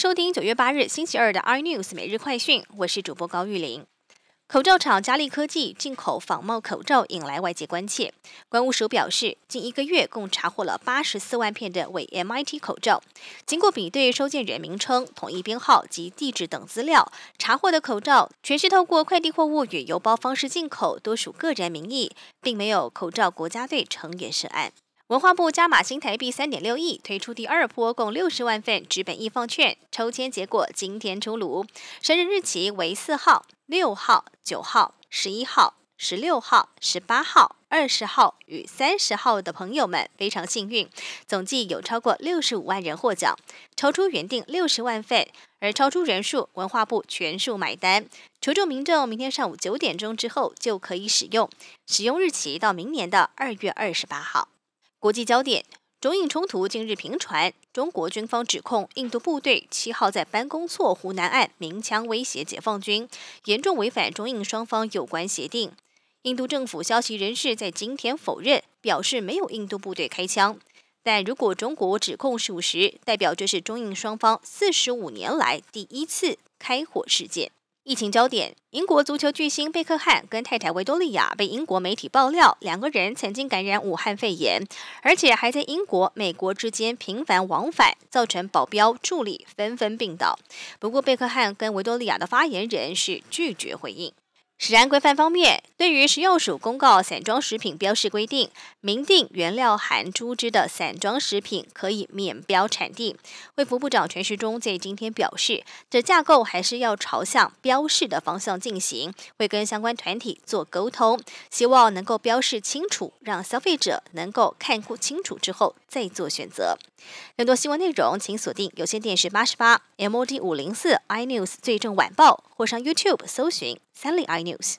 收听九月八日星期二的 iNews 每日快讯，我是主播高玉玲。口罩厂嘉利科技进口仿冒口罩引来外界关切。关务署表示，近一个月共查获了八十四万片的伪 MIT 口罩。经过比对收件人名称、统一编号及地址等资料，查获的口罩全是透过快递货物与邮包方式进口，多属个人名义，并没有口罩国家队成员涉案。文化部加码新台币三点六亿，推出第二波共六十万份纸本易放券，抽签结果今天出炉，生日日期为四号、六号、九号、十一号、十六号、十八号、二十号与三十号的朋友们非常幸运，总计有超过六十五万人获奖，超出原定六十万份，而超出人数文化部全数买单，求助民众明天上午九点钟之后就可以使用，使用日期到明年的二月二十八号。国际焦点：中印冲突近日频传，中国军方指控印度部队七号在班公错湖南岸鸣枪威胁解放军，严重违反中印双方有关协定。印度政府消息人士在今天否认，表示没有印度部队开枪。但如果中国指控属实，代表这是中印双方四十五年来第一次开火事件。疫情焦点：英国足球巨星贝克汉跟太太维多利亚被英国媒体爆料，两个人曾经感染武汉肺炎，而且还在英国、美国之间频繁往返，造成保镖、助理纷纷病倒。不过，贝克汉跟维多利亚的发言人是拒绝回应。食安规范方面，对于食药署公告散装食品标示规定，明定原料含猪脂的散装食品可以免标产地。卫福部长陈时中在今天表示，这架构还是要朝向标示的方向进行，会跟相关团体做沟通，希望能够标示清楚，让消费者能够看清楚之后再做选择。更多新闻内容，请锁定有线电视八十八 MOD 五零四 iNews 最正晚报，或上 YouTube 搜寻三立 iNews。